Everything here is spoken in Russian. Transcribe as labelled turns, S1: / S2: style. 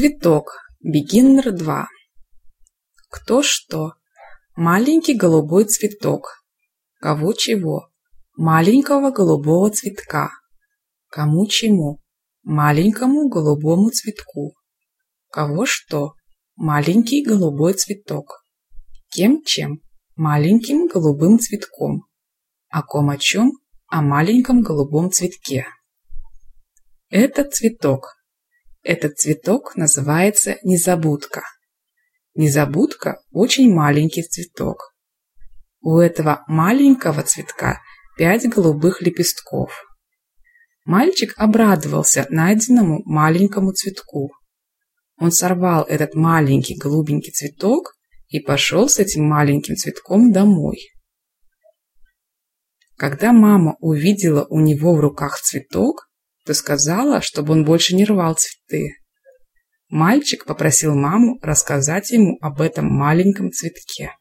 S1: Цветок. Beginner 2. Кто что? Маленький голубой цветок. Кого чего? Маленького голубого цветка. Кому чему? Маленькому голубому цветку. Кого что? Маленький голубой цветок. Кем чем? Маленьким голубым цветком. О ком о чем? О маленьком голубом цветке. Это цветок. Этот цветок называется незабудка. Незабудка – очень маленький цветок. У этого маленького цветка пять голубых лепестков. Мальчик обрадовался найденному маленькому цветку. Он сорвал этот маленький голубенький цветок и пошел с этим маленьким цветком домой. Когда мама увидела у него в руках цветок, то сказала, чтобы он больше не рвал цветы. Мальчик попросил маму рассказать ему об этом маленьком цветке.